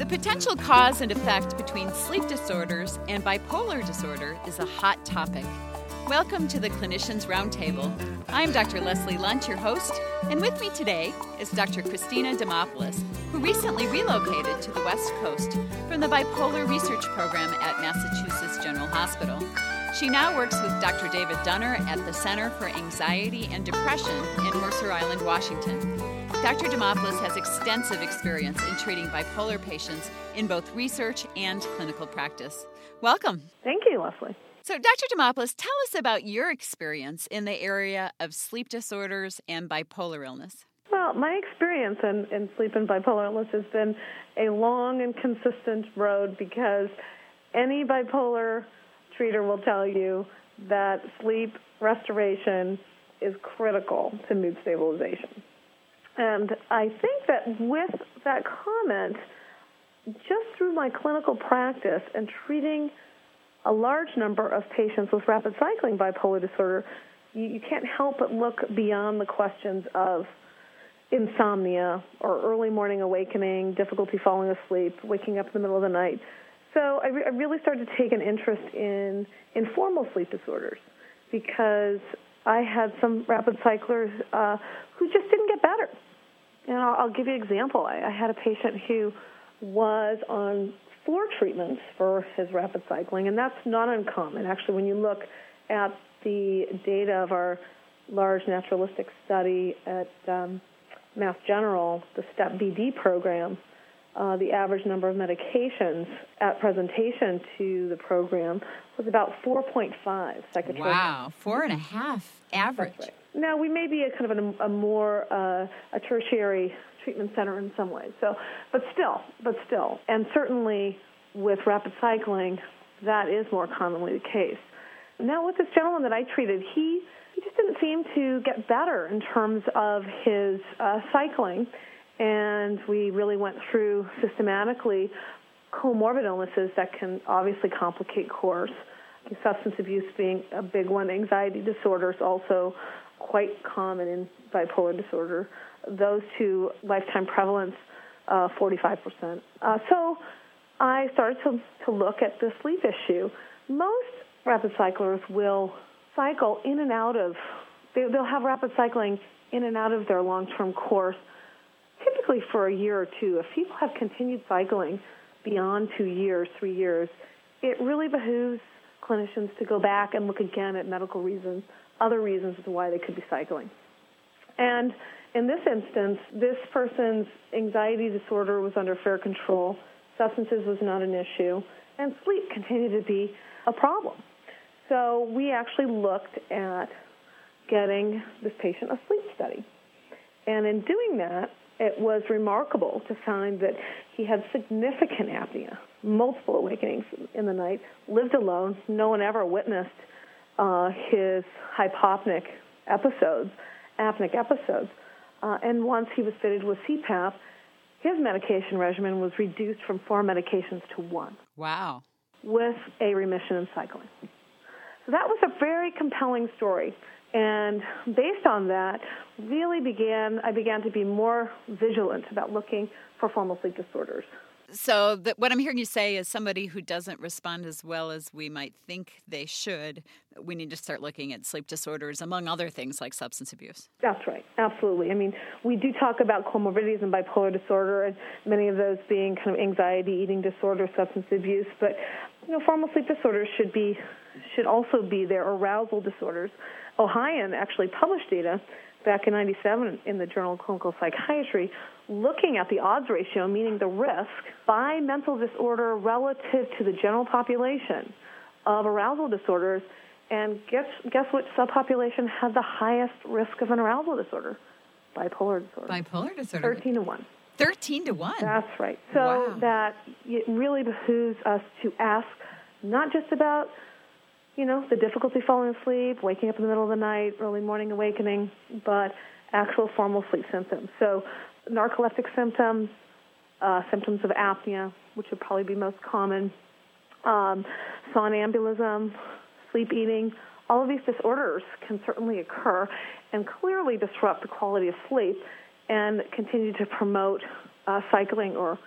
The potential cause and effect between sleep disorders and bipolar disorder is a hot topic. Welcome to the Clinicians Roundtable. I'm Dr. Leslie Lunt, your host, and with me today is Dr. Christina Demopulos, who recently relocated to the West Coast from the Bipolar Research Program at Massachusetts General Hospital. She now works with Dr. David Dunner at the Center for Anxiety and Depression in Mercer Island, Washington. Dr. Demopulos has extensive experience in treating bipolar patients in both research and clinical practice. Welcome. Thank you, Leslie. So, Dr. Demopulos, tell us about your experience in the area of sleep disorders and bipolar illness. Well, my experience in, in sleep and bipolar illness has been a long and consistent road because any bipolar treater will tell you that sleep restoration is critical to mood stabilization. And I think that with that comment, just through my clinical practice and treating a large number of patients with rapid cycling bipolar disorder, you, you can't help but look beyond the questions of insomnia or early morning awakening, difficulty falling asleep, waking up in the middle of the night. So I, re- I really started to take an interest in informal sleep disorders because I had some rapid cyclers uh, who just didn't get better. And I'll, I'll give you an example. I, I had a patient who was on four treatments for his rapid cycling, and that's not uncommon. Actually, when you look at the data of our large naturalistic study at um, Mass General, the STEP BD program, uh, the average number of medications at presentation to the program was about 4.5 psychotropic. Wow, four and a half average. Right. Now we may be a kind of an, a more uh, a tertiary treatment center in some ways. So, but still, but still, and certainly with rapid cycling, that is more commonly the case. Now with this gentleman that I treated, he he just didn't seem to get better in terms of his uh, cycling and we really went through systematically comorbid illnesses that can obviously complicate course. Substance abuse being a big one, anxiety disorders also quite common in bipolar disorder. Those two lifetime prevalence, uh, 45%. Uh, so I started to, to look at the sleep issue. Most rapid cyclers will cycle in and out of, they, they'll have rapid cycling in and out of their long term course for a year or two. If people have continued cycling beyond two years, three years, it really behooves clinicians to go back and look again at medical reasons, other reasons as to why they could be cycling. And in this instance, this person's anxiety disorder was under fair control, substances was not an issue, and sleep continued to be a problem. So we actually looked at getting this patient a sleep study. And in doing that, it was remarkable to find that he had significant apnea, multiple awakenings in the night, lived alone. No one ever witnessed uh, his hypopneic episodes, apneic episodes. Uh, and once he was fitted with CPAP, his medication regimen was reduced from four medications to one. Wow. With a remission in cycling. So that was a very compelling story. And based on that, really began I began to be more vigilant about looking for formal sleep disorders. So, the, what I'm hearing you say is somebody who doesn't respond as well as we might think they should, we need to start looking at sleep disorders, among other things like substance abuse. That's right, absolutely. I mean, we do talk about comorbidities and bipolar disorder, and many of those being kind of anxiety, eating disorder, substance abuse. But you know, formal sleep disorders should be should also be there. Arousal disorders. Ohayon actually published data back in 97 in the Journal of Clinical Psychiatry looking at the odds ratio, meaning the risk by mental disorder relative to the general population of arousal disorders. And guess, guess which subpopulation had the highest risk of an arousal disorder? Bipolar disorder. Bipolar disorder. 13 to 1. 13 to 1. That's right. So wow. that it really behooves us to ask not just about you know, the difficulty falling asleep, waking up in the middle of the night, early morning awakening, but actual formal sleep symptoms. So, narcoleptic symptoms, uh, symptoms of apnea, which would probably be most common, um, somnambulism, sleep eating, all of these disorders can certainly occur and clearly disrupt the quality of sleep and continue to promote uh, cycling or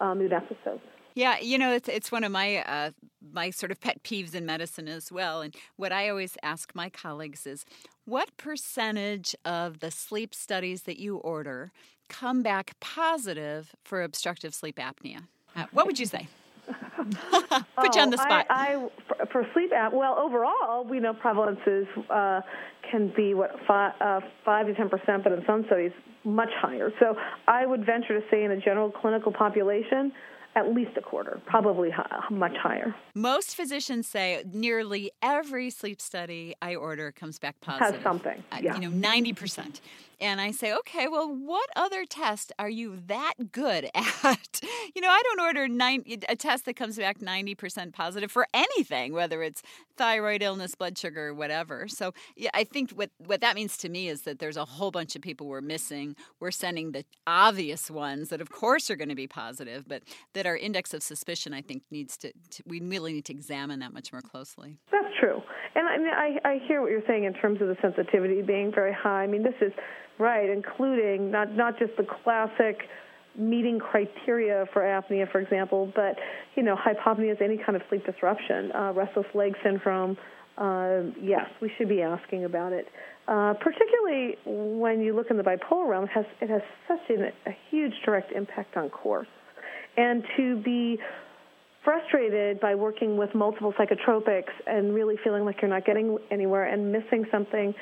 uh, mood episodes. Yeah, you know, it's it's one of my uh, my sort of pet peeves in medicine as well. And what I always ask my colleagues is, what percentage of the sleep studies that you order come back positive for obstructive sleep apnea? Uh, what would you say? Put you on the oh, spot. I, I for, sleep apnea, well, overall, we know prevalences uh, can be what five, uh, five to ten percent, but in some studies much higher. So I would venture to say, in a general clinical population, at least a quarter, probably much higher. Most physicians say nearly every sleep study I order comes back positive. Has something. Yeah. Uh, you know, 90%. And I say, okay, well, what other test are you that good at? you know, I don't order nine, a test that comes back 90% positive for anything, whether it's thyroid illness, blood sugar, whatever. So yeah, I think what, what that means to me is that there's a whole bunch of people we're missing. We're sending the obvious ones that, of course, are going to be positive, but that our index of suspicion, I think, needs to, to we really need to examine that much more closely. That's true. And I, I hear what you're saying in terms of the sensitivity being very high. I mean, this is Right, including not not just the classic meeting criteria for apnea, for example, but you know, hypopnea is any kind of sleep disruption, uh, restless leg syndrome. Uh, yes, we should be asking about it. Uh, particularly when you look in the bipolar realm, it has it has such an, a huge direct impact on course, and to be frustrated by working with multiple psychotropics and really feeling like you're not getting anywhere and missing something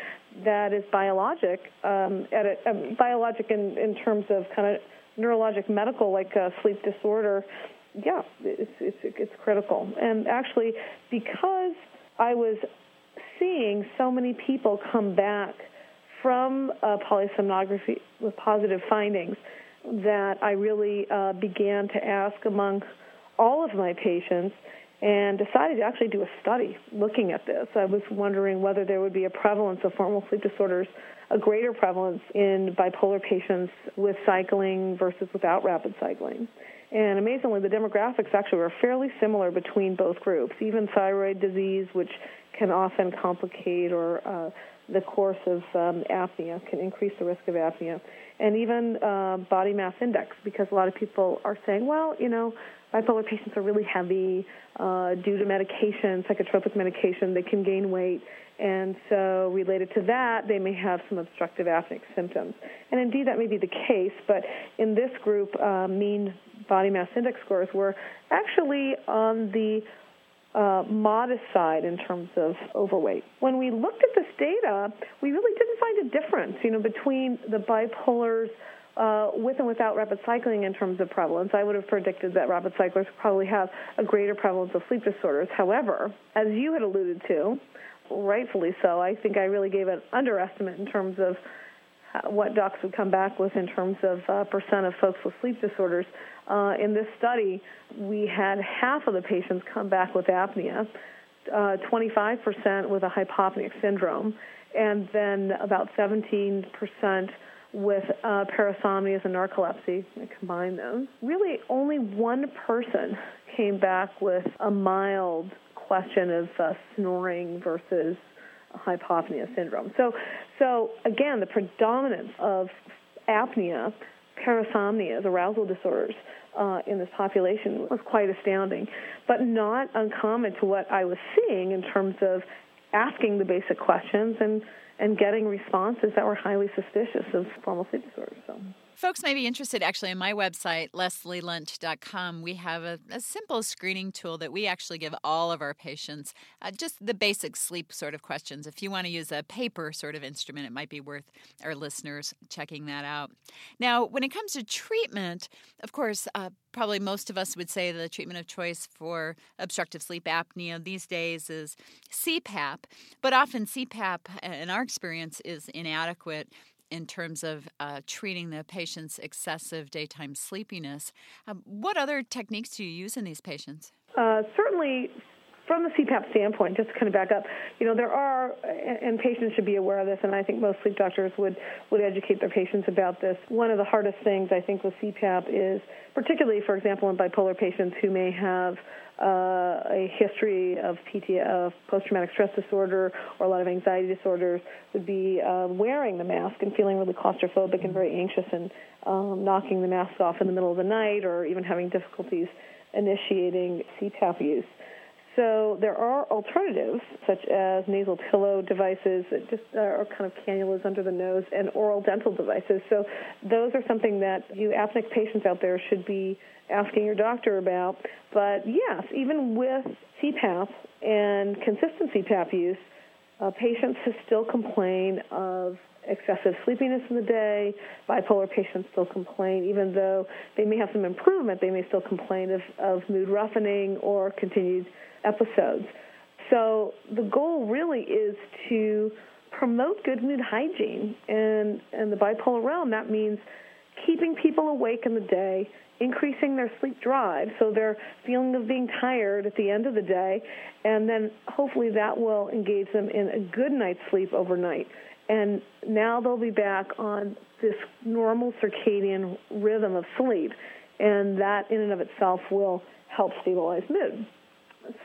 that is biologic, um, at a, um, biologic in, in terms of kind of neurologic medical like uh, sleep disorder. Yeah, it's, it's it's critical. And actually, because I was seeing so many people come back from uh, polysomnography with positive findings, that I really uh, began to ask among all of my patients and decided to actually do a study looking at this. I was wondering whether there would be a prevalence of formal sleep disorders, a greater prevalence in bipolar patients with cycling versus without rapid cycling. And amazingly, the demographics actually were fairly similar between both groups. Even thyroid disease, which can often complicate or uh, the course of um, apnea, can increase the risk of apnea. And even uh, body mass index, because a lot of people are saying, well, you know, bipolar patients are really heavy uh, due to medication, psychotropic medication. They can gain weight, and so related to that, they may have some obstructive apneic symptoms. And indeed, that may be the case. But in this group, uh, mean body mass index scores were actually on the uh, modest side in terms of overweight. When we looked at this data, we really didn't find a difference, you know, between the bipolars uh, with and without rapid cycling in terms of prevalence. I would have predicted that rapid cyclers probably have a greater prevalence of sleep disorders. However, as you had alluded to, rightfully so, I think I really gave an underestimate in terms of what docs would come back with in terms of uh, percent of folks with sleep disorders. Uh, in this study, we had half of the patients come back with apnea, uh, 25% with a hypopneic syndrome, and then about 17% with uh, parasomnias and narcolepsy. I combine those. Really, only one person came back with a mild question of uh, snoring versus hypopnea syndrome. So, so again, the predominance of apnea, parasomnias, arousal disorders uh, in this population was quite astounding, but not uncommon to what I was seeing in terms of asking the basic questions and and getting responses that were highly suspicious of formal sleep disorders. So. Folks may be interested actually in my website, leslielunt.com. We have a, a, simple screening tool that we actually give all of our patients, uh, just the basic sleep sort of questions. If you want to use a paper sort of instrument, it might be worth our listeners checking that out. Now, when it comes to treatment, of course, uh, probably most of us would say the treatment of choice for obstructive sleep apnea these days is CPAP, but often CPAP, in our experience, is inadequate in terms of uh, treating the patient's excessive daytime sleepiness. Um, what other techniques do you use in these patients? Uh, certainly, from the CPAP standpoint, just to kind of back up, you know, there are, and patients should be aware of this, and I think most sleep doctors would, would educate their patients about this. One of the hardest things, I think, with CPAP is, particularly, for example, in bipolar patients who may have uh, a history of PT, of post-traumatic stress disorder or a lot of anxiety disorders would be uh, wearing the mask and feeling really claustrophobic and very anxious and um, knocking the mask off in the middle of the night or even having difficulties initiating CPAP use. So there are alternatives, such as nasal pillow devices that just are kind of cannulas under the nose and oral dental devices. So those are something that you apneic patients out there should be asking your doctor about. But yes, even with CPAP and consistent CPAP use, uh, patients still complain of excessive sleepiness in the day. Bipolar patients still complain, even though they may have some improvement, they may still complain of, of mood roughening or continued episodes. So the goal really is to promote good mood hygiene. And in the bipolar realm, that means keeping people awake in the day, increasing their sleep drive, so their feeling of being tired at the end of the day, and then hopefully that will engage them in a good night's sleep overnight. And now they'll be back on this normal circadian rhythm of sleep, and that in and of itself will help stabilize mood.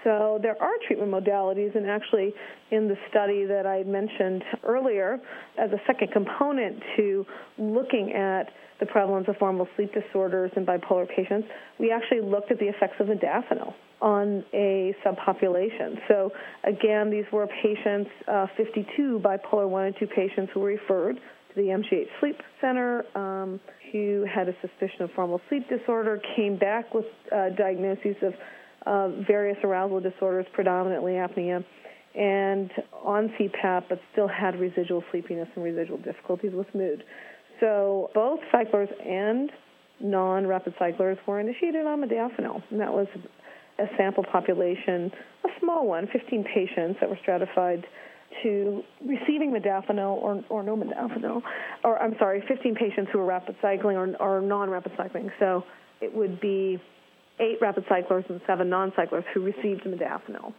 So there are treatment modalities, and actually, in the study that I mentioned earlier, as a second component to looking at the prevalence of formal sleep disorders in bipolar patients, we actually looked at the effects of modafinil on a subpopulation. So again, these were patients, uh, 52 bipolar 1 and 2 patients who were referred to the MGH Sleep Center um, who had a suspicion of formal sleep disorder, came back with uh, diagnoses of uh, various arousal disorders, predominantly apnea, and on CPAP, but still had residual sleepiness and residual difficulties with mood. So both cyclers and non-rapid cyclers were initiated on modafinil, and that was a sample population, a small one, 15 patients that were stratified to receiving modafinil or, or no modafinil, or I'm sorry, 15 patients who were rapid cycling or, or non-rapid cycling. So it would be eight rapid cyclers and seven non-cyclers who received modafinil.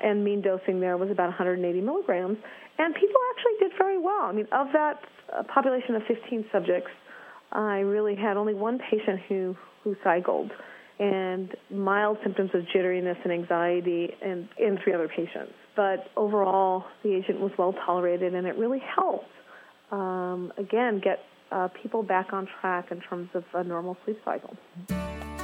And mean dosing there was about 180 milligrams. And people actually did very well. I mean, of that uh, population of 15 subjects, I really had only one patient who, who cycled and mild symptoms of jitteriness and anxiety in, in three other patients. But overall, the agent was well tolerated and it really helped, um, again, get uh, people back on track in terms of a normal sleep cycle.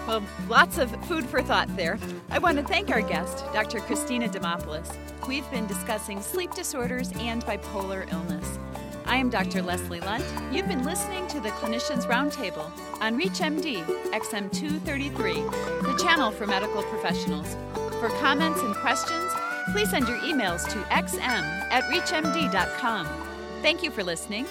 Well, lots of food for thought there. I want to thank our guest, Dr. Christina Demopulos. We've been discussing sleep disorders and bipolar illness. I am Dr. Leslie Lunt. You've been listening to the Clinicians Roundtable on ReachMD XM233, the channel for medical professionals. For comments and questions, please send your emails to xm at reachmd.com. Thank you for listening